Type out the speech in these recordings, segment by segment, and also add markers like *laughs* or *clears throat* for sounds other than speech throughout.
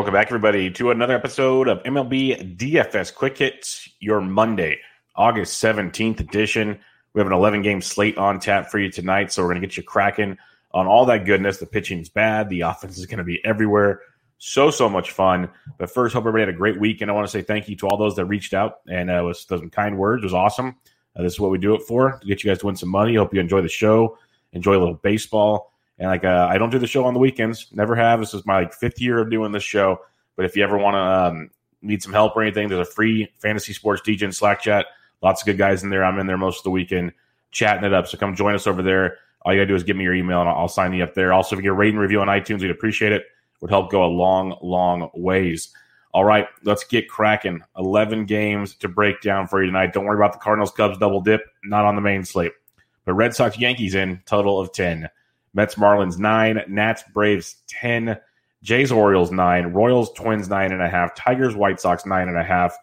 Welcome back, everybody, to another episode of MLB DFS Quick Hits, your Monday, August 17th edition. We have an 11 game slate on tap for you tonight, so we're going to get you cracking on all that goodness. The pitching's bad, the offense is going to be everywhere. So, so much fun. But first, hope everybody had a great week. And I want to say thank you to all those that reached out and uh, was some kind words. It was awesome. Uh, this is what we do it for to get you guys to win some money. Hope you enjoy the show, enjoy a little baseball. And like, uh, I don't do the show on the weekends. Never have. This is my like fifth year of doing this show. But if you ever want to um, need some help or anything, there's a free fantasy sports DJ and Slack chat. Lots of good guys in there. I'm in there most of the weekend chatting it up. So come join us over there. All you gotta do is give me your email and I'll, sign you up there. Also, if you get a rating review on iTunes, we'd appreciate it. Would help go a long, long ways. All right, let's get cracking. 11 games to break down for you tonight. Don't worry about the Cardinals Cubs double dip, not on the main slate. But Red Sox Yankees in total of 10. Mets Marlins nine, Nats Braves ten, Jays Orioles nine, Royals Twins nine and a half, Tigers White Sox nine and a half,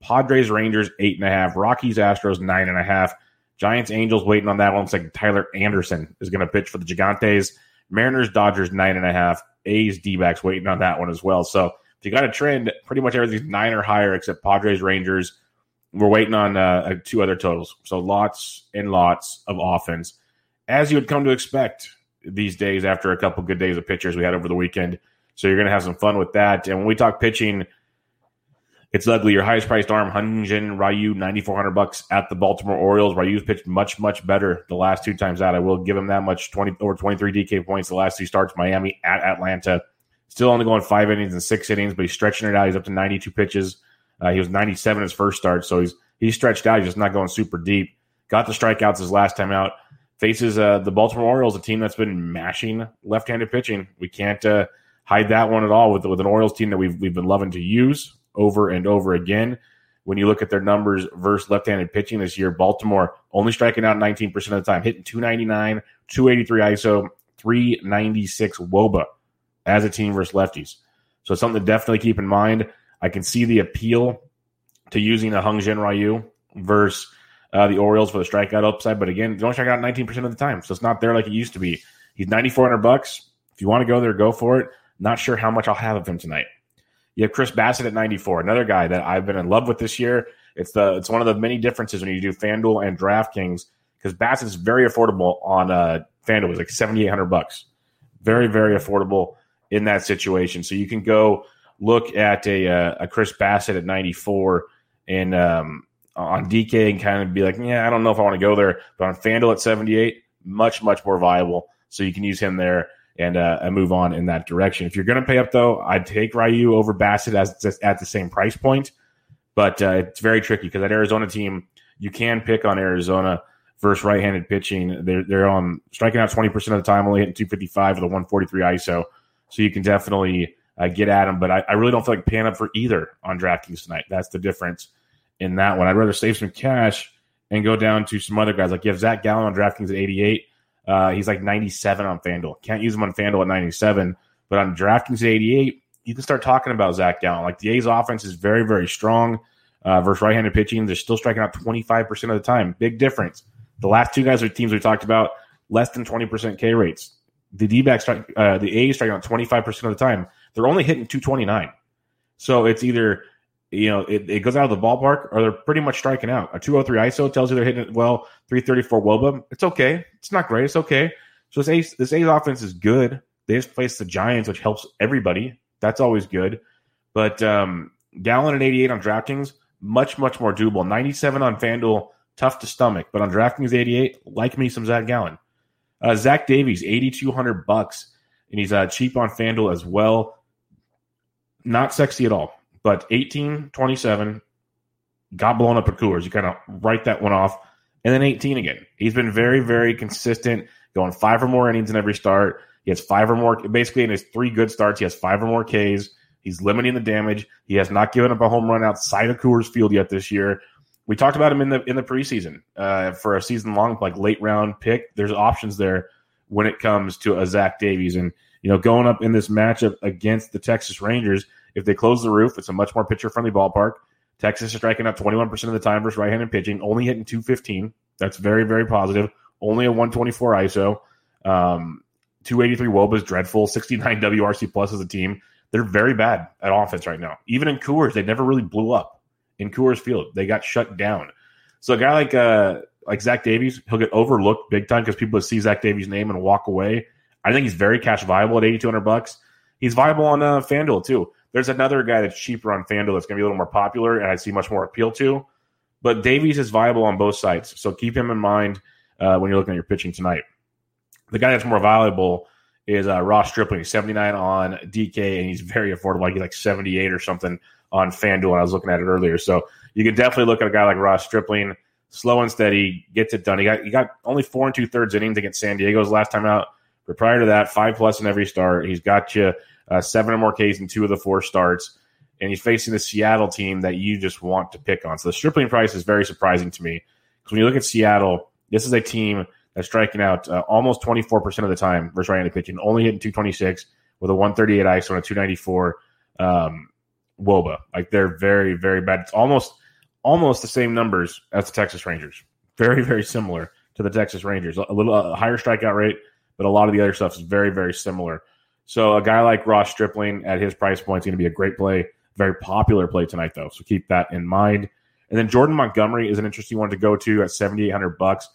Padres Rangers eight and a half, Rockies Astros nine and a half, Giants Angels waiting on that one. Looks like Tyler Anderson is going to pitch for the Gigantes. Mariners Dodgers nine and a half, A's D backs waiting on that one as well. So if you got a trend, pretty much everything's nine or higher except Padres Rangers. We're waiting on uh, two other totals. So lots and lots of offense, as you would come to expect these days after a couple good days of pitchers we had over the weekend. So you're going to have some fun with that. And when we talk pitching, it's ugly. Your highest priced arm, Hyun-Jin Ryu, 9400 bucks at the Baltimore Orioles. Ryu's pitched much, much better the last two times out. I will give him that much 20 over 23 DK points the last two starts. Miami at Atlanta. Still only going five innings and six innings, but he's stretching it out. He's up to 92 pitches. Uh, he was 97 his first start, so he's he's stretched out. He's just not going super deep. Got the strikeouts his last time out faces uh, the Baltimore Orioles, a team that's been mashing left-handed pitching. We can't uh, hide that one at all with with an Orioles team that we've we've been loving to use over and over again. When you look at their numbers versus left-handed pitching this year, Baltimore only striking out 19% of the time, hitting 299, 283 ISO, 396 WOBA as a team versus lefties. So something to definitely keep in mind. I can see the appeal to using a Hyun-Jin Ryu versus uh, the Orioles for the strikeout upside. But again, don't strike out 19% of the time. So it's not there like it used to be. He's 9,400 bucks. If you want to go there, go for it. Not sure how much I'll have of him tonight. You have Chris Bassitt at 94, another guy that I've been in love with this year. It's the it's one of the many differences when you do FanDuel and DraftKings because Bassitt's very affordable on uh, FanDuel. It's like 7,800 bucks. Very, very affordable in that situation. So you can go look at a, uh, a Chris Bassitt at 94 and um, on DK and kind of be like, yeah, I don't know if I want to go there. But on FanDuel at 78, much, much more viable. So you can use him there and, uh, and move on in that direction. If you're going to pay up, though, I'd take Ryu over Bassitt as at the same price point. But uh, it's very tricky because that Arizona team, you can pick on Arizona versus right-handed pitching. They're they're on striking out 20% of the time, only hitting 255 with a 143 ISO. So you can definitely uh, get at them. But I, I, really don't feel like paying up for either on DraftKings tonight. That's the difference in that one. I'd rather save some cash and go down to some other guys. Like you have Zach Gallen on DraftKings at 88. Uh, he's like 97 on FanDuel. Can't use him on FanDuel at 97, but on DraftKings at 88, you can start talking about Zach Gallen. Like the A's offense is very, very strong uh, versus right handed pitching. They're still striking out 25% of the time. Big difference. The last two guys are teams we talked about, less than 20% K rates. The D backs, uh, the A's striking out 25% of the time. They're only hitting 229. So it's either, you know, it, it goes out of the ballpark or they're pretty much striking out. A 203 ISO tells you they're hitting it well, 334 Woba. It's okay. It's not great. It's okay. So this A's, this A's offense is good. They just faced the Giants, which helps everybody. That's always good. But um, Gallen at 88 on DraftKings, much, much more doable. 97 on FanDuel, tough to stomach. But on DraftKings 88, like me some Zach Gallen. Uh, Zach Davies, 8,200 bucks, and he's uh, cheap on FanDuel as well. Not sexy at all, but 18, 27, got blown up at Coors. You kind of write that one off. And then 18 again. He's been very, very consistent, going five or more innings in every start. He has five or more, basically in his three good starts, he has five or more Ks. He's limiting the damage. He has not given up a home run outside of Coors Field yet this year. We talked about him in the in the preseason uh, for a season long, like late round pick. There's options there when it comes to a Zach Davies, and you know, going up in this matchup against the Texas Rangers, if they close the roof, it's a much more pitcher friendly ballpark. Texas is striking out 21% of the time versus right handed pitching, only hitting 215. That's very, very positive. Only a 124 ISO. Um, 283 Woba is dreadful. 69 *laughs* WRC plus as a team. They're very bad at offense right now. Even in Coors, they never really blew up. In Coors Field, they got shut down. So a guy like uh, like Zach Davies, he'll get overlooked big time because people see Zach Davies' name and walk away. I think he's very cash viable at 8,200 bucks. He's viable on uh, FanDuel too. There's another guy that's cheaper on FanDuel that's going to be a little more popular and I see much more appeal to. But Davies is viable on both sides, so keep him in mind uh, when you're looking at your pitching tonight. The guy that's more valuable is uh, Ross Stripling. He's 79 on DK, and he's very affordable. Like he's like 78 or something on FanDuel. I was looking at it earlier, so you can definitely look at a guy like Ross Stripling. Slow and steady, gets it done. He got he got only four and two thirds innings against San Diego's last time out. But prior to that, five plus in every start. He's got you uh, seven or more Ks in two of the four starts, and he's facing the Seattle team that you just want to pick on. So the Stripling price is very surprising to me because when you look at Seattle, this is a team that's striking out uh, almost 24% of the time versus right-handed pitching, only hitting 226 with a 138 ISO and a 294 um, WOBA. Like they're very, very bad. It's almost almost the same numbers as the Texas Rangers. Very, very similar to the Texas Rangers. A little a higher strikeout rate, but a lot of the other stuff is very, very similar. So a guy like Ross Stripling at his price point is going to be a great play. Very popular play tonight, though. So keep that in mind. And then Jordan Montgomery is an interesting one to go to at 7,800 bucks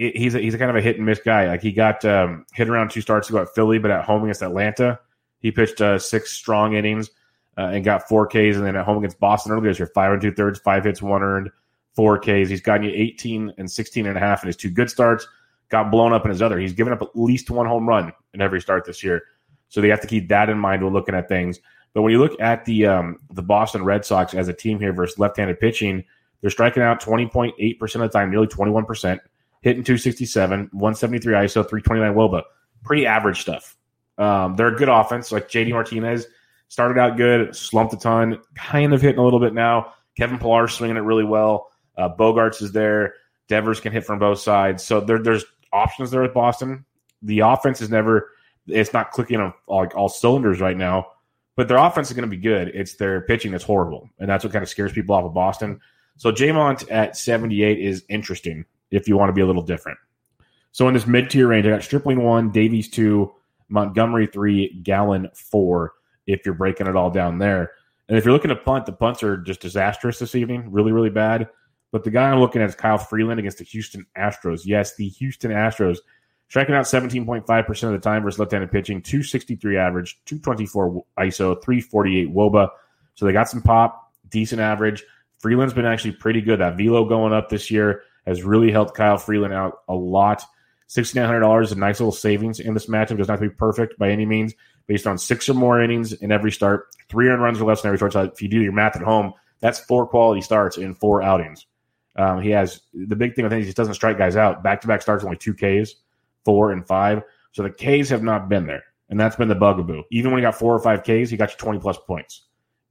he's a, he's a kind of a hit and miss guy. Like he got um, hit around two starts ago at Philly, but at home against Atlanta, he pitched uh, six strong innings uh, and got four Ks. And then at home against Boston earlier this year, five and two thirds, five hits, one earned, four Ks. He's gotten you 18 and 16 and a half in his two good starts. Got blown up in his other. He's given up at least one home run in every start this year. So they have to keep that in mind when looking at things. But when you look at the um, the Boston Red Sox as a team here versus left-handed pitching, they're striking out 20.8% of the time, nearly 21% hitting 267, 173 ISO, 329 Woba. Pretty average stuff. Um, they're a good offense. Like JD Martinez started out good, slumped a ton, kind of hitting a little bit now. Kevin Pillar swinging it really well. Uh, Bogaerts is there. Devers can hit from both sides. So there, there's options there with Boston. The offense is never, it's not clicking on like all cylinders right now, but their offense is going to be good. It's their pitching that's horrible. And that's what kind of scares people off of Boston. So Jamont at 78 is interesting if you want to be a little different. So in this mid tier range, I got Stripling one, Davies two, Montgomery three, Gallen four. If you're breaking it all down there, and if you're looking to punt, the punts are just disastrous this evening, really, really bad. But the guy I'm looking at is Kyle Freeland against the Houston Astros. Yes, the Houston Astros striking out 17.5% of the time versus left-handed pitching, 263 average, 224 ISO, 348 WOBA. So they got some pop, decent average. Freeland's been actually pretty good. That velo going up this year has really helped Kyle Freeland out a lot. $6,900 is a nice little savings in this matchup. Does not have to be perfect by any means. Based on six or more innings in every start, three earned runs or less in every start. So if you do your math at home, that's four quality starts in four outings. Um, he has the big thing with him is he doesn't strike guys out. Back to back starts, only two Ks, four and five. So the Ks have not been there. And that's been the bugaboo. Even when he got four or five Ks, he got you 20 plus points.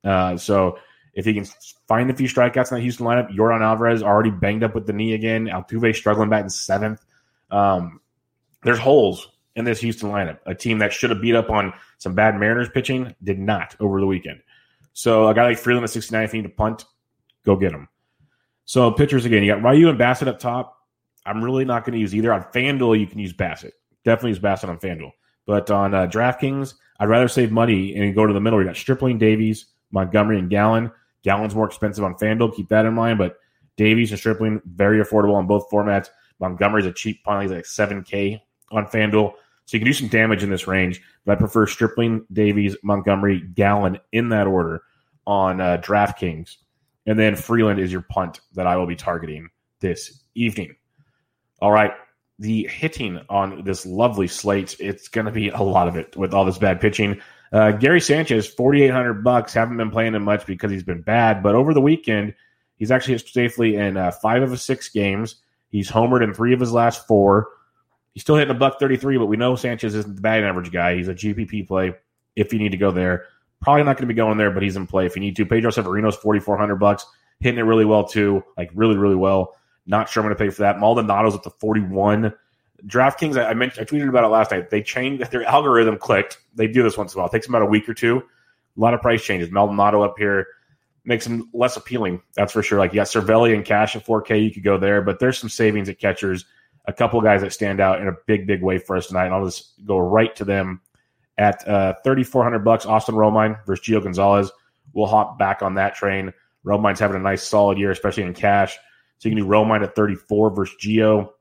Uh, so if he can find a few strikeouts in that Houston lineup, Yordan Alvarez already banged up with the knee again. Altuve struggling back in seventh. Um, there's holes in this Houston lineup. A team that should have beat up on some bad Mariners pitching did not over the weekend. So a guy like Freeland at 69, if you need to punt, go get him. So pitchers again, you got Ryu and Bassitt up top. I'm really not going to use either. On FanDuel, you can use Bassitt. Definitely use Bassitt on FanDuel. But on uh, DraftKings, I'd rather save money and go to the middle. You got Stripling, Davies, Montgomery, and Gallen. Gallen's more expensive on FanDuel. Keep that in mind. But Davies and Stripling, very affordable on both formats. Montgomery's a cheap punt. He's like 7K on FanDuel. So you can do some damage in this range. But I prefer Stripling, Davies, Montgomery, Gallen in that order on uh, DraftKings. And then Freeland is your punt that I will be targeting this evening. All right. The hitting on this lovely slate, it's going to be a lot of it with all this bad pitching. Uh, Gary Sanchez, 4,800 bucks. Haven't been playing him much because he's been bad. But over the weekend, he's actually hit safely in uh, five of his six games. He's homered in three of his last four. He's still hitting a buck 33, but we know Sanchez isn't the batting average guy. He's a GPP play if you need to go there. Probably not going to be going there, but he's in play if you need to. Pedro Severino's 4,400 bucks, hitting it really well too, like really, really well. Not sure I'm going to pay for that. Maldonado's at the 41. DraftKings, I, I mentioned, I tweeted about it last night. They changed their algorithm clicked. They do this once in a while. It takes them about a week or two. A lot of price changes. Maldonado up here makes him less appealing. That's for sure. Like you got Cervelli and Cash at 4K. You could go there, but there's some savings at catchers. A couple guys that stand out in a big, big way for us tonight. And I'll just go right to them at uh, 3,400 bucks. Austin Romine versus Gio Gonzalez. We'll hop back on that train. Romine's having a nice solid year, especially in cash. So you can do Romine at 34 versus Gio.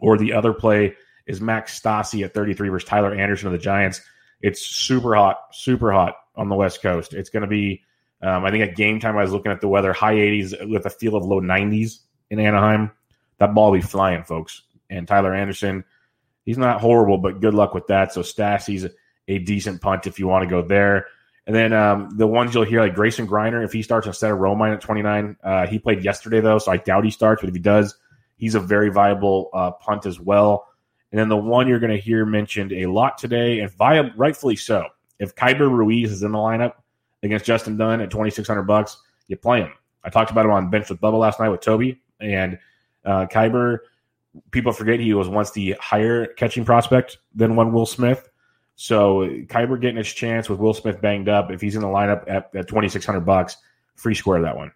Or the other play is Max Stassi at 33 versus Tyler Anderson of the Giants. It's super hot, super hot on the West Coast. It's going to be, um, I think at game time, I was looking at the weather, high 80s with a feel of low 90s in Anaheim. That ball will be flying, folks. And Tyler Anderson, he's not horrible, but good luck with that. So Stassi's a decent punt if you want to go there. And then um, the ones you'll hear, like Grayson Greiner, if he starts instead of Romine at 29, uh, he played yesterday, though, so I doubt he starts. But if he does, he's a very viable uh, punt as well. And then the one you're going to hear mentioned a lot today, and via, rightfully so. If Keibert Ruiz is in the lineup against Justin Dunn at 2600 bucks, you play him. I talked about him on bench with Bubba last night with Toby and uh, Keibert. People forget he was once the higher catching prospect than one Will Smith. So Keibert getting his chance with Will Smith banged up. If he's in the lineup at, at 2600 bucks, free square that one.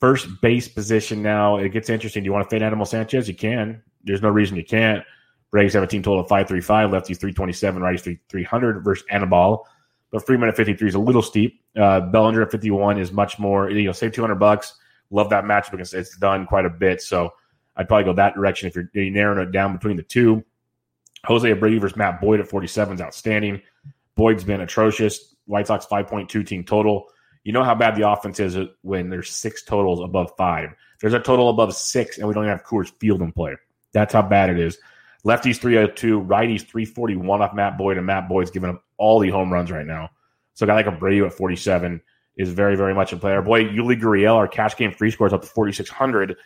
First base position now, it gets interesting. Do you want to fade Anibal Sanchez? You can. There's no reason you can't. Braves have a team total of 535, lefties 327, righties 300 versus Anibal. But Freeman at 53 is a little steep. Uh, Bellinger at 51 is much more, you know, save 200 bucks. Love that matchup because it's done quite a bit. So I'd probably go that direction if you're, you're narrowing it down between the two. Jose Abreu versus Matt Boyd at 47 is outstanding. Boyd's been atrocious. White Sox 5.2 team total. You know how bad the offense is when there's six totals above five. There's a total above six, and we don't even have Coors Field in play. That's how bad it is. Lefties 302, righties 341 off Matt Boyd, and Matt Boyd's giving up all the home runs right now. So a guy like Abreu at 47 is very, very much in play. Our boy Yuli Gurriel, our cash game free scores up to 4,600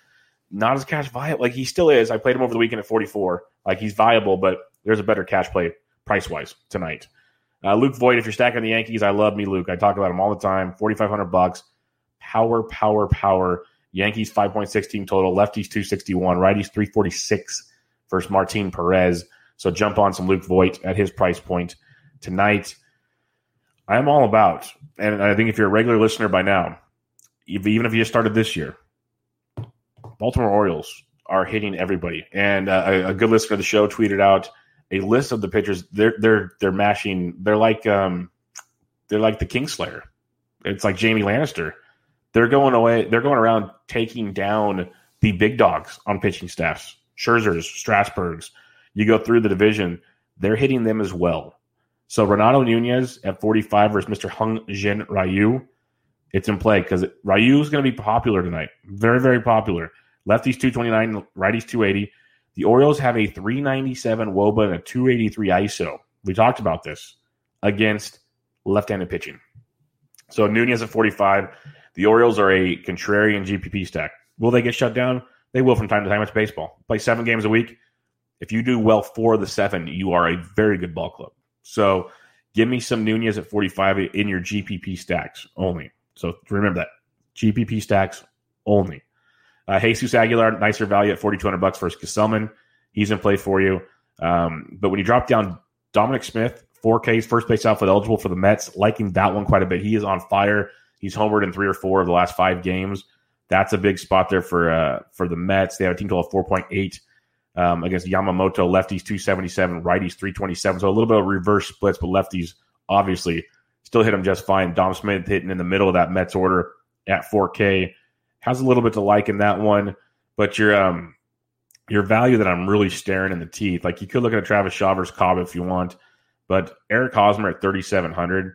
not as cash viable. Like he still is. I played him over the weekend at 44. Like he's viable, but there's a better cash play price wise tonight. Uh, Luke Voit, if you're stacking the Yankees, I love me Luke. I talk about him all the time. 4,500 bucks. Power, power, power. Yankees 5.6 team total. Lefties 261. Righties 346 versus Martin Perez. So jump on some Luke Voit at his price point tonight. I am all about, and I think if you're a regular listener by now, even if you just started this year, Baltimore Orioles are hitting everybody. And uh, a, a, good listener of the show tweeted out a list of the pitchers. They're they're they're mashing. They're like um, they're like the Kingslayer. It's like Jamie Lannister. They're going away. They're going around taking down the big dogs on pitching staffs. Scherzers, Strasburgs. You go through the division. They're hitting them as well. So Renato Nunez at 45 versus Mr. Hyun-Jin Ryu. It's in play because Ryu is going to be popular tonight. Very, very popular. Lefties 229, righties 280. The Orioles have a 397 Woba and a 283 ISO. We talked about this against left-handed pitching. So Nunez at 45. The Orioles are a contrarian GPP stack. Will they get shut down? They will from time to time. It's baseball. Play seven games a week. If you do well four of the seven, you are a very good ball club. So give me some Nunez at 45 in your GPP stacks only. So remember that GPP stacks only. Uh, Jesus Aguilar, nicer value at 4,200 bucks versus Gsellman. He's in play for you. Um, but when you drop down Dominic Smith, 4Ks, first base outfield eligible for the Mets, liking that one quite a bit. He is on fire. He's homered in three or four of the last five games. That's a big spot there for uh, for the Mets. They have a team total of 4.8 um, against Yamamoto. Lefties 277, righties 327. So a little bit of reverse splits, but lefties obviously still hit him just fine. Dom Smith hitting in the middle of that Mets order at 4K has a little bit to like in that one, but your um your value that I'm really staring in the teeth. Like you could look at a Travis Shaw versus Cobb if you want, but Eric Hosmer at 3,700.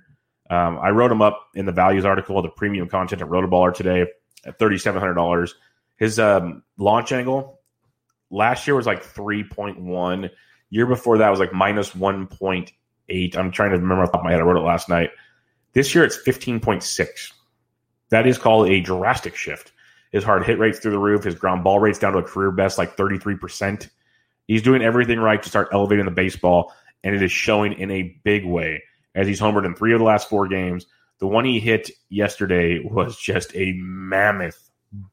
Um, I wrote him up in the values article, the premium content at Rotoballer today at $3,700. His um, launch angle last year was like 3.1. Year before that was like minus 1.8. I'm trying to remember off the top of my head. I wrote it last night. This year it's 15.6. That is called a drastic shift. His hard hit rates through the roof. His ground ball rates down to a career best, like 33%. He's doing everything right to start elevating the baseball, and it is showing in a big way as he's homered in three of the last four games. The one he hit yesterday was just a mammoth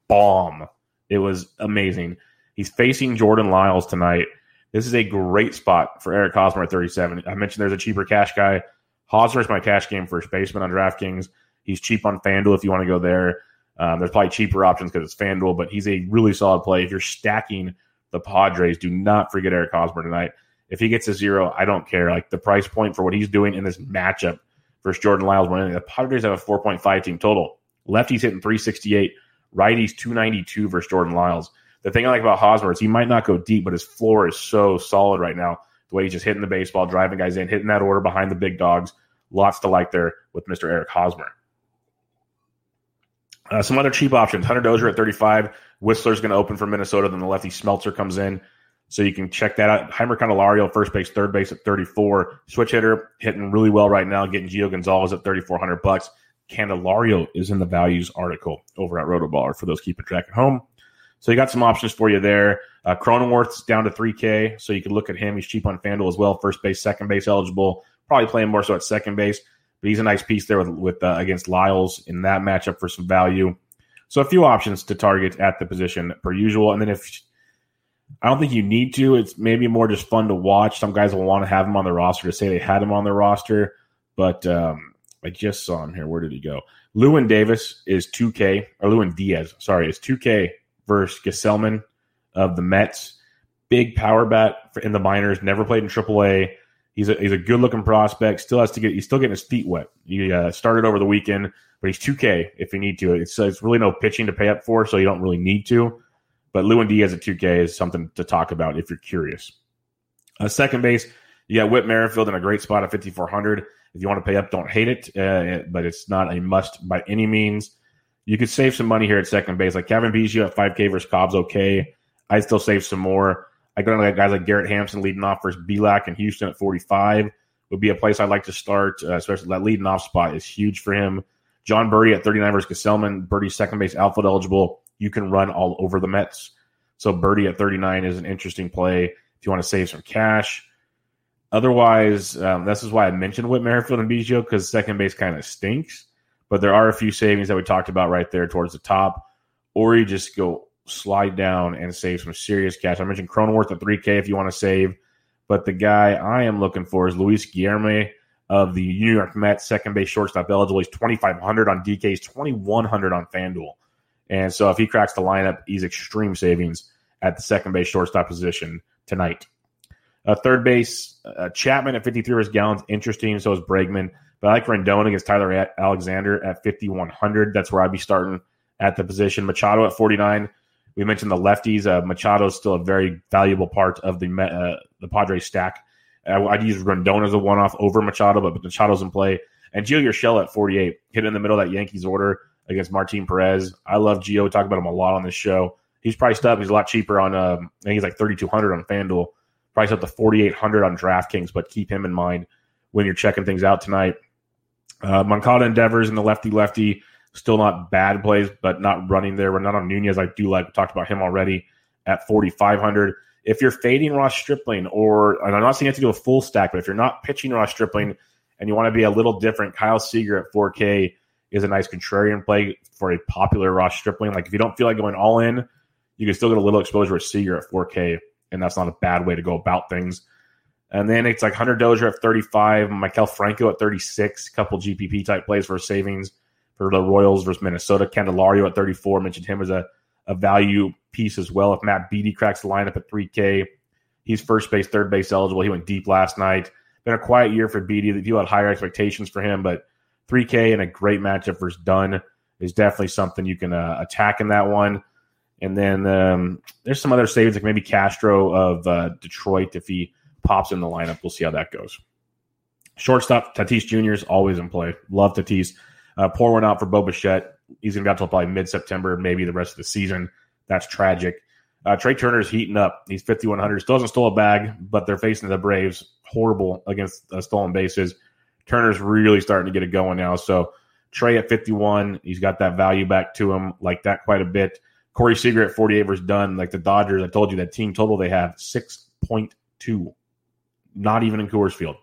bomb. It was amazing. He's facing Jordan Lyles tonight. This is a great spot for Eric Hosmer at 37. I mentioned there's a cheaper cash guy. Hosmer is my cash game first baseman on DraftKings. He's cheap on FanDuel if you want to go there. Um, there's probably cheaper options because it's FanDuel, but he's a really solid play. If you're stacking the Padres, do not forget Eric Hosmer tonight. If he gets a zero, I don't care. Like the price point for what he's doing in this matchup versus Jordan Lyles winning, the Padres have a 4.5 team total. Lefties hitting 368, righties 292 versus Jordan Lyles. The thing I like about Hosmer is he might not go deep, but his floor is so solid right now. The way he's just hitting the baseball, driving guys in, hitting that order behind the big dogs. Lots to like there with Mr. Eric Hosmer. Uh, some other cheap options. Hunter Dozier at 35. Wisler's going to open for Minnesota. Then the lefty Smeltzer comes in. So you can check that out. Jeimer Candelario, first base, third base at 34. Switch hitter, hitting really well right now, getting Gio Gonzalez at 3,400 bucks. Candelario is in the values article over at Rotoballer for those keeping track at home. So you got some options for you there. Uh, Cronenworth's down to 3K, so you can look at him. He's cheap on FanDuel as well. First base, second base eligible. Probably playing more so at second base but he's a nice piece there with, with uh, against Lyles in that matchup for some value. So a few options to target at the position per usual, and then if I don't think you need to, it's maybe more just fun to watch. Some guys will want to have him on the roster to say they had him on their roster, but um, I just saw him here. Where did he go? Lewin Davis is 2K, or Lewin Diaz, sorry, is 2K versus Gsellman of the Mets. Big power bat in the minors, never played in AAA. He's a he's a good looking prospect. Still has to get. He's still getting his feet wet. He uh, started over the weekend, but he's 2K if you need to. It's it's really no pitching to pay up for, so you don't really need to. But Lewin Diaz at 2K is something to talk about if you're curious. Uh, second base, you got Whit Merrifield in a great spot at 5400. If you want to pay up, don't hate it, uh, but it's not a must by any means. You could save some money here at second base, like Cavan Biggio at 5K versus Cobb's okay. I'd still save some more. I go to guys like Garrett Hampson leading off versus Bielak in Houston at 45 would be a place I'd like to start, uh, especially that leading off spot is huge for him. Jon Berti at 39 versus Gsellman. Berti's second base outfield eligible. You can run all over the Mets. So Berti at 39 is an interesting play if you want to save some cash. Otherwise, um, this is why I mentioned Whit Merrifield and Biggio because second base kind of stinks. But there are a few savings that we talked about right there towards the top. Or you just go slide down and save some serious cash. I mentioned Cronenworth at 3K if you want to save, but the guy I am looking for is Luis Guillorme of the New York Mets, second base shortstop eligible. He's 2,500 on DK, he's 2,100 on FanDuel. And so if he cracks the lineup, he's extreme savings at the second base shortstop position tonight. Uh, third base, uh, Chapman at 53 versus Gallens, interesting. So is Bregman. But I like Rendon against Tyler Alexander at 5,100. That's where I'd be starting at the position. Machado at 49 we mentioned the lefties. Uh, Machado is still a very valuable part of the uh, the Padres stack. I, would use Rendon as a one off over Machado, but Machado's in play. And Gio Urshela at 48 hit in the middle of that Yankees order against Martin Perez. I love Gio. We Talk about him a lot on this show. He's priced up. He's a lot cheaper on. Um, I think he's like 3,200 on FanDuel. Priced up to 4,800 on DraftKings. But keep him in mind when you're checking things out tonight. Uh, Moncada and Devers in the lefty lefty. Still not bad plays, but not running there. We're not on Nunez. I do like. We talked about him already at 4,500. If you're fading Ross Stripling, or I'm not saying you have to do a full stack, but if you're not pitching Ross Stripling and you want to be a little different, Kyle Seager at 4K is a nice contrarian play for a popular Ross Stripling. Like if you don't feel like going all in, you can still get a little exposure with Seager at 4K, and that's not a bad way to go about things. And then it's like Hunter Dozier at 35, Maikel Franco at 36, couple GPP type plays for savings for the Royals versus Minnesota. Candelario at 34, mentioned him as a, a value piece as well. If Matt Beaty cracks the lineup at 3K, he's first base, third base eligible. He went deep last night. Been a quiet year for Beaty. People had higher expectations for him, but 3K and a great matchup versus Dunn is definitely something you can uh, attack in that one. And then um, there's some other savings, like maybe Castro of uh, Detroit if he pops in the lineup. We'll see how that goes. Shortstop, Tatis Jr. is always in play. Love Tatis. Uh, pour one out for Bo Bichette. He's going to go until probably mid September, maybe the rest of the season. That's tragic. Uh, Trea Turner's heating up. He's 5,100. Still hasn't stole a bag, but they're facing the Braves. Horrible against uh, stolen bases. Turner's really starting to get it going now. So Trea at 51, he's got that value back to him like that quite a bit. Corey Seager at 48 versus Dunn. Like the Dodgers, I told you that team total they have 6.2. Not even in Coors Field.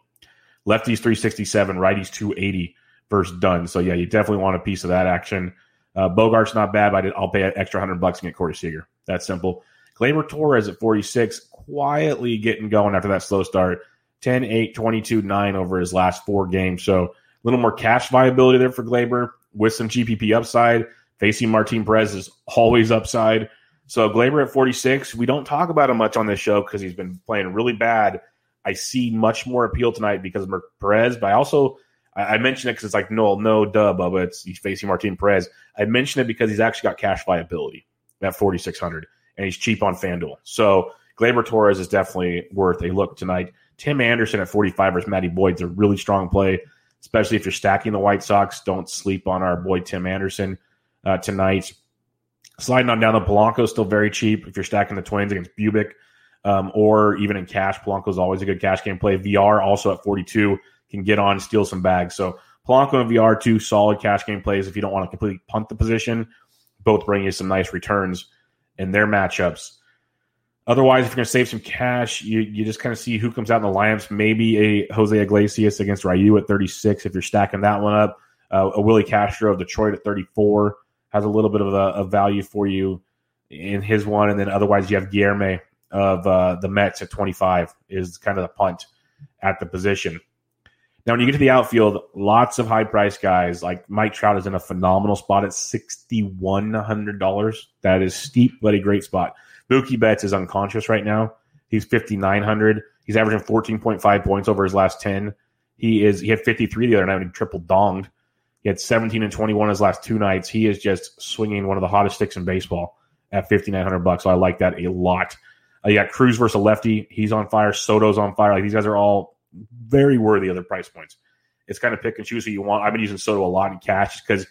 Lefties 367, righties 280 versus Dunn. So yeah, you definitely want a piece of that action. Uh, Bogaerts not bad, but I'll pay an extra 100 bucks and get Corey Seager. That's simple. Gleyber Torres at 46, quietly getting going after that slow start. 10, 8, 22, 9 over his last four games. So a little more cash viability there for Gleyber with some GPP upside. Facing Martin Perez is always upside. So Gleyber at 46, we don't talk about him much on this show because he's been playing really bad. I see much more appeal tonight because of Perez, but I also I, I mentioned it because it's like no, no, duh, Bubba. It's he's facing Martin Perez. I mentioned it because he's actually got cash viability at 4600, and he's cheap on FanDuel. So Gleyber Torres is definitely worth a look tonight. Tim Anderson at 45 versus Matty Boyd's a really strong play, especially if you're stacking the White Sox. Don't sleep on our boy Tim Anderson uh, tonight. Sliding on down the Polanco still very cheap if you're stacking the Twins against Bubic um, or even in cash. Polanco is always a good cash game play. VR also at 42 can get on, steal some bags. So Polanco and VR two solid cash game plays if you don't want to completely punt the position. Both bring you some nice returns in their matchups. Otherwise, if you're going to save some cash, you, you just kind of see who comes out in the lineups. Maybe a Jose Iglesias against Ryu at 36 if you're stacking that one up. Uh, a Willi Castro of Detroit at 34 has a little bit of a, a, value for you in his one. And then otherwise, you have Guillorme of uh, the Mets at 25 is kind of the punt at the position. Now, when you get to the outfield, lots of high price guys like Mike Trout is in a phenomenal spot at $6,100. That is steep, but a great spot. Mookie Betts is unconscious right now. He's 5,900. He's averaging 14.5 points over his last 10. He is he had 53 the other night when he triple donged. He had 17 and 21 his last two nights. He is just swinging one of the hottest sticks in baseball at 5,900 bucks. So I like that a lot. Uh, you got Cruz versus lefty. He's on fire. Soto's on fire. Like these guys are all very worthy of their price points. It's kind of pick and choose who you want. I've been using Soto a lot in cash because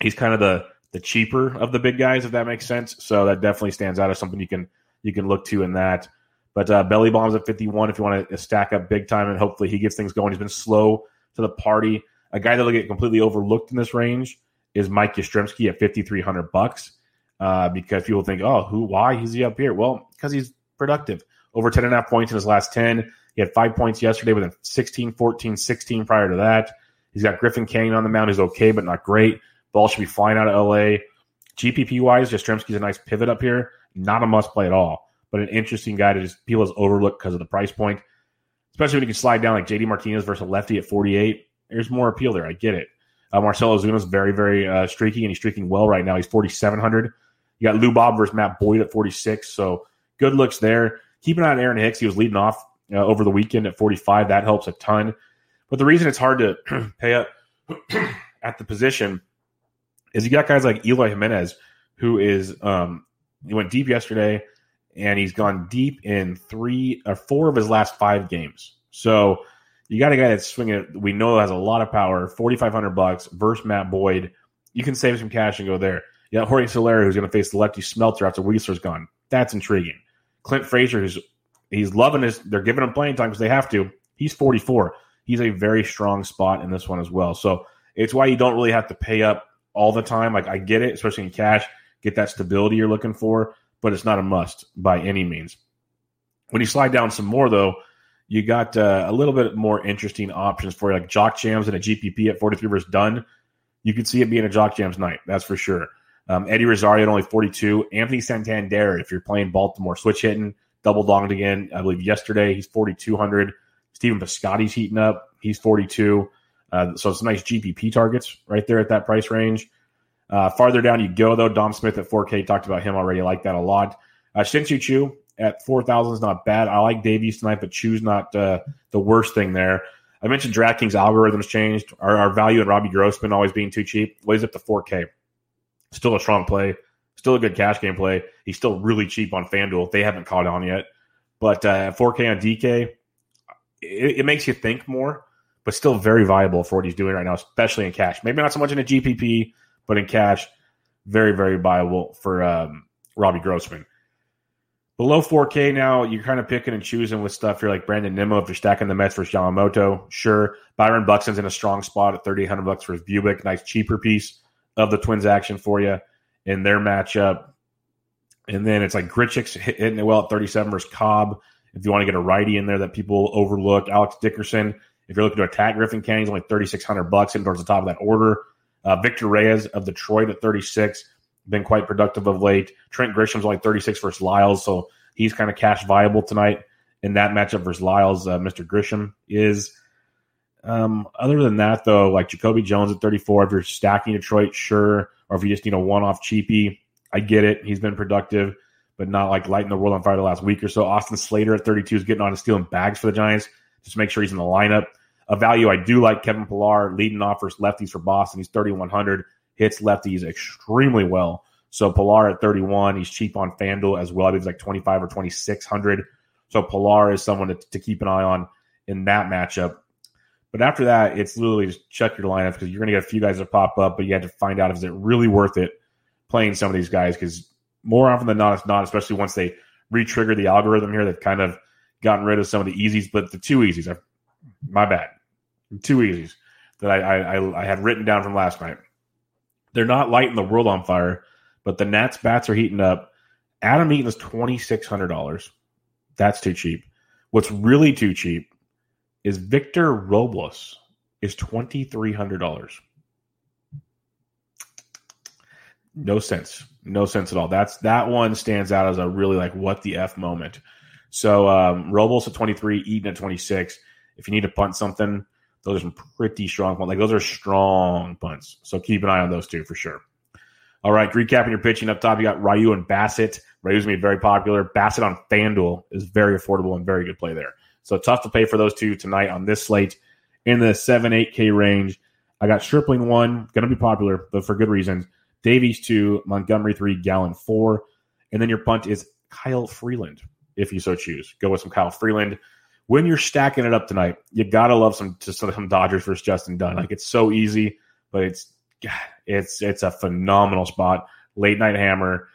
he's kind of the the cheaper of the big guys, if that makes sense. So that definitely stands out as something you can you can look to in that. But uh, belly bombs at 51 if you want to stack up big time, and hopefully he gets things going. He's been slow to the party. A guy that'll get completely overlooked in this range is Mike Yastrzemski at 5,300 bucks. Uh, because people think, oh, who, why is he up here? Well, because he's productive. Over 10 and a half points in his last 10. He had five points yesterday with a 16, 14, 16 prior to that. He's got Griffin Canning on the mound, who's okay, but not great. Ball should be flying out of LA. GPP wise, Yastrzemski's a nice pivot up here. Not a must play at all, but an interesting guy to just people is overlooked because of the price point. Especially when you can slide down like JD Martinez versus a lefty at 48. There's more appeal there. I get it. Uh, Marcell Ozuna's very, very uh, streaky, and he's streaking well right now. He's 4,700. You got Lou Bob versus Matt Boyd at 46. So good looks there. Keep an eye on Aaron Hicks. He was leading off uh, over the weekend at 45. That helps a ton. But the reason it's hard to *clears throat* pay up *clears throat* at the position is you got guys like Eloy Jimenez, who is um, he went deep yesterday, and he's gone deep in three or four of his last five games. So you got a guy that's swinging. We know has a lot of power. Forty five hundred bucks versus Matt Boyd. You can save some cash and go there. You got Jorge Soler, who's going to face the lefty Smeltzer after Wisler's gone. That's intriguing. Clint Frazier, who's he's loving his. They're giving him playing time because they have to. He's forty four. He's a very strong spot in this one as well. So it's why you don't really have to pay up all the time. Like I get it, especially in cash, get that stability you're looking for, but it's not a must by any means. When you slide down some more though, you got uh, a little bit more interesting options for you, like Jock Jams and a GPP at 43 versus Dunn. You could see it being a Jock Jams night, that's for sure. Um, Eddie Rosario at only 42. Anthony Santander, if you're playing Baltimore, switch hitting, double donged again, I believe, yesterday. He's 4,200. Stephen Piscotty's heating up. He's 42. Uh, so some nice GPP targets right there at that price range. Uh, farther down you go, though. Dom Smith at 4K, talked about him already. I like that a lot. Uh, Shin-Soo Choo at 4,000 is not bad. I like Davies tonight, but Choo's not uh, the worst thing there. I mentioned DraftKings algorithms changed. Our, our value in Robbie Grossman always being too cheap. Weighs up to 4K. Still a strong play. Still a good cash game play. He's still really cheap on FanDuel. They haven't caught on yet. But uh, 4K on DK, it, it, makes you think more, but still very viable for what he's doing right now, especially in cash. Maybe not so much in a GPP, but in cash, very, very viable for um, Robbie Grossman. Below 4K now, you're kind of picking and choosing with stuff. You're like Brandon Nimmo if you're stacking the Mets versus Yamamoto. Sure. Byron Buxton's in a strong spot at 3,800 bucks for his Bubic. Nice cheaper piece of the Twins action for you in their matchup. And then it's like Grichuk's hitting it well at 37 versus Cobb. If you want to get a righty in there that people overlook, Alex Dickerson. If you're looking to attack Griffin Canning, he's only 3,600 bucks in towards the top of that order. Uh, Victor Reyes of Detroit at 36, been quite productive of late. Trent Grisham's only 36 versus Lyles, so he's kind of cash viable tonight in that matchup versus Lyles. Uh, Mr. Grisham is. Um, other than that, though, like Jacoby Jones at 34, if you're stacking Detroit, sure. Or if you just need a one off cheapie, I get it. He's been productive, but not like lighting the world on fire the last week or so. Austin Slater at 32 is getting on and stealing bags for the Giants just make sure he's in the lineup. A value I do like Kevin Pillar leading off lefties for Boston. He's 3,100, hits lefties extremely well. So Pillar at 31, he's cheap on FanDuel as well. I believe he's like 25 or 2,600. So Pillar is someone to, to keep an eye on in that matchup. But after that, it's literally just check your lineup because you're going to get a few guys that pop up, but you have to find out is it really worth it playing some of these guys because more often than not, it's not, especially once they re-trigger the algorithm here. They've kind of gotten rid of some of the easies, but the two easies are my bad. Two easies that I, I, I had written down from last night. They're not lighting the world on fire, but the Nats bats are heating up. Adam Eaton is twenty six hundred dollars. That's too cheap. What's really too cheap is Victor Robles is twenty three hundred dollars. No sense. No sense at all. That's that one stands out as a really like what the F moment. So um Robles at 23, Eaton at 26. If you need to punt something, those are some pretty strong punts. Like those are strong punts. So keep an eye on those two for sure. All right, recapping your pitching up top, you got Ryu and Bassitt. Ryu's gonna be very popular. Bassitt on FanDuel is very affordable and very good play there. So tough to pay for those two tonight on this slate in the seven eight K range. I got Stripling one, gonna be popular, but for good reasons. Davies two, Montgomery three, Gallen four, and then your punt is Kyle Freeland if you so choose. Go with some Kyle Freeland. When you're stacking it up tonight, you gotta love some just some Dodgers versus Justin Dunn. Like it's so easy, but it's it's it's a phenomenal spot. Late night hammer.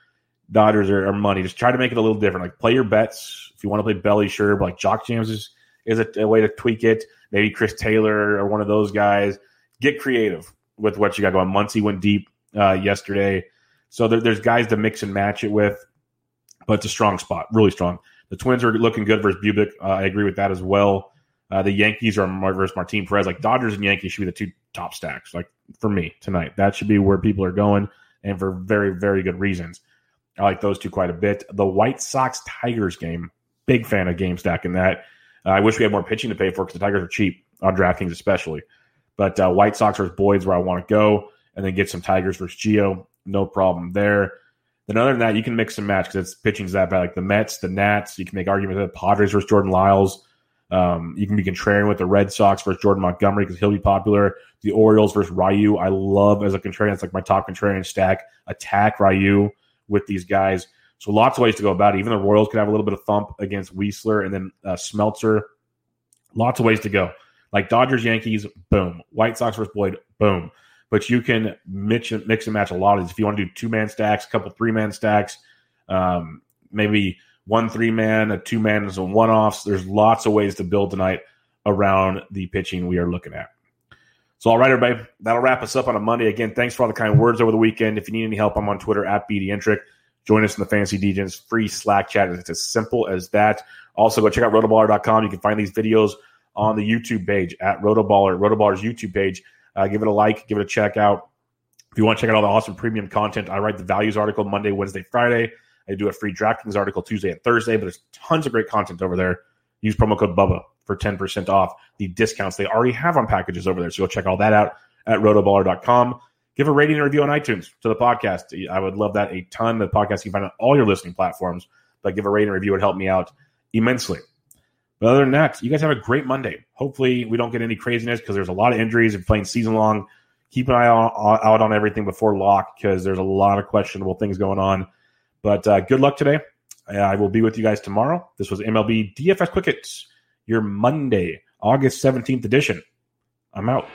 Dodgers are, are, money. Just try to make it a little different. Like play your Betts. If you want to play belly, sure. But like Jock Jams is is a, a way to tweak it. Maybe Chris Taylor or one of those guys. Get creative with what you got going. Muncy went deep uh, yesterday, so there, there's guys to mix and match it with. But it's a strong spot, really strong. The Twins are looking good versus Bubic. Uh, I agree with that as well. Uh, the Yankees are versus Martin Perez. Like Dodgers and Yankees should be the two top stacks. Like for me tonight, that should be where people are going, and for very very good reasons. I like those two quite a bit. The White Sox Tigers game, big fan of game stack stacking that. Uh, I wish we had more pitching to pay for because the Tigers are cheap on DraftKings, especially. But uh, White Sox versus Boyd's where I want to go, and then get some Tigers versus Gio. No problem there. Then other than that, you can mix and match because it's pitching's that bad. Like the Mets, the Nats, you can make arguments that Padres versus Jordan Lyles. Um, you can be contrarian with the Red Sox versus Jordan Montgomery because he'll be popular. The Orioles versus Ryu, I love as a contrarian. It's like my top contrarian stack. Attack Ryu with these guys. So lots of ways to go about it. Even the Royals could have a little bit of thump against Wisler and then uh, Smeltzer. Lots of ways to go. Like Dodgers, Yankees, boom. White Sox versus Boyd, boom. But you can mix, mix and match a lot of these. If you want to do two man stacks, a couple three man stacks, um, maybe one three man, a two man, some one offs. There's lots of ways to build tonight around the pitching we are looking at. So, all right, everybody, that'll wrap us up on a Monday. Again, thanks for all the kind words over the weekend. If you need any help, I'm on Twitter at BDintric. Join us in the Fantasy DJs free Slack chat. It's as simple as that. Also, go check out rotoballer.com. You can find these videos on the YouTube page at Rotoballer, Rotoballer's YouTube page. Uh, give it a like, give it a check out. If you want to check out all the awesome premium content, I write the values article Monday, Wednesday, Friday. I do a free DraftKings article Tuesday and Thursday, but there's tons of great content over there. Use promo code BUBBA for 10% off the discounts they already have on packages over there. So go check all that out at rotoballer.com. Give a rating and review on iTunes to the podcast. I would love that a ton. The podcast you can find on all your listening platforms, but give a rating and review would help me out immensely. But other than that, you guys have a great Monday. Hopefully, we don't get any craziness because there's a lot of injuries and playing season long. Keep an eye out on everything before lock because there's a lot of questionable things going on. But uh, good luck today. I will be with you guys tomorrow. This was MLB DFS Quick Hits, your Monday, August 17th edition. I'm out.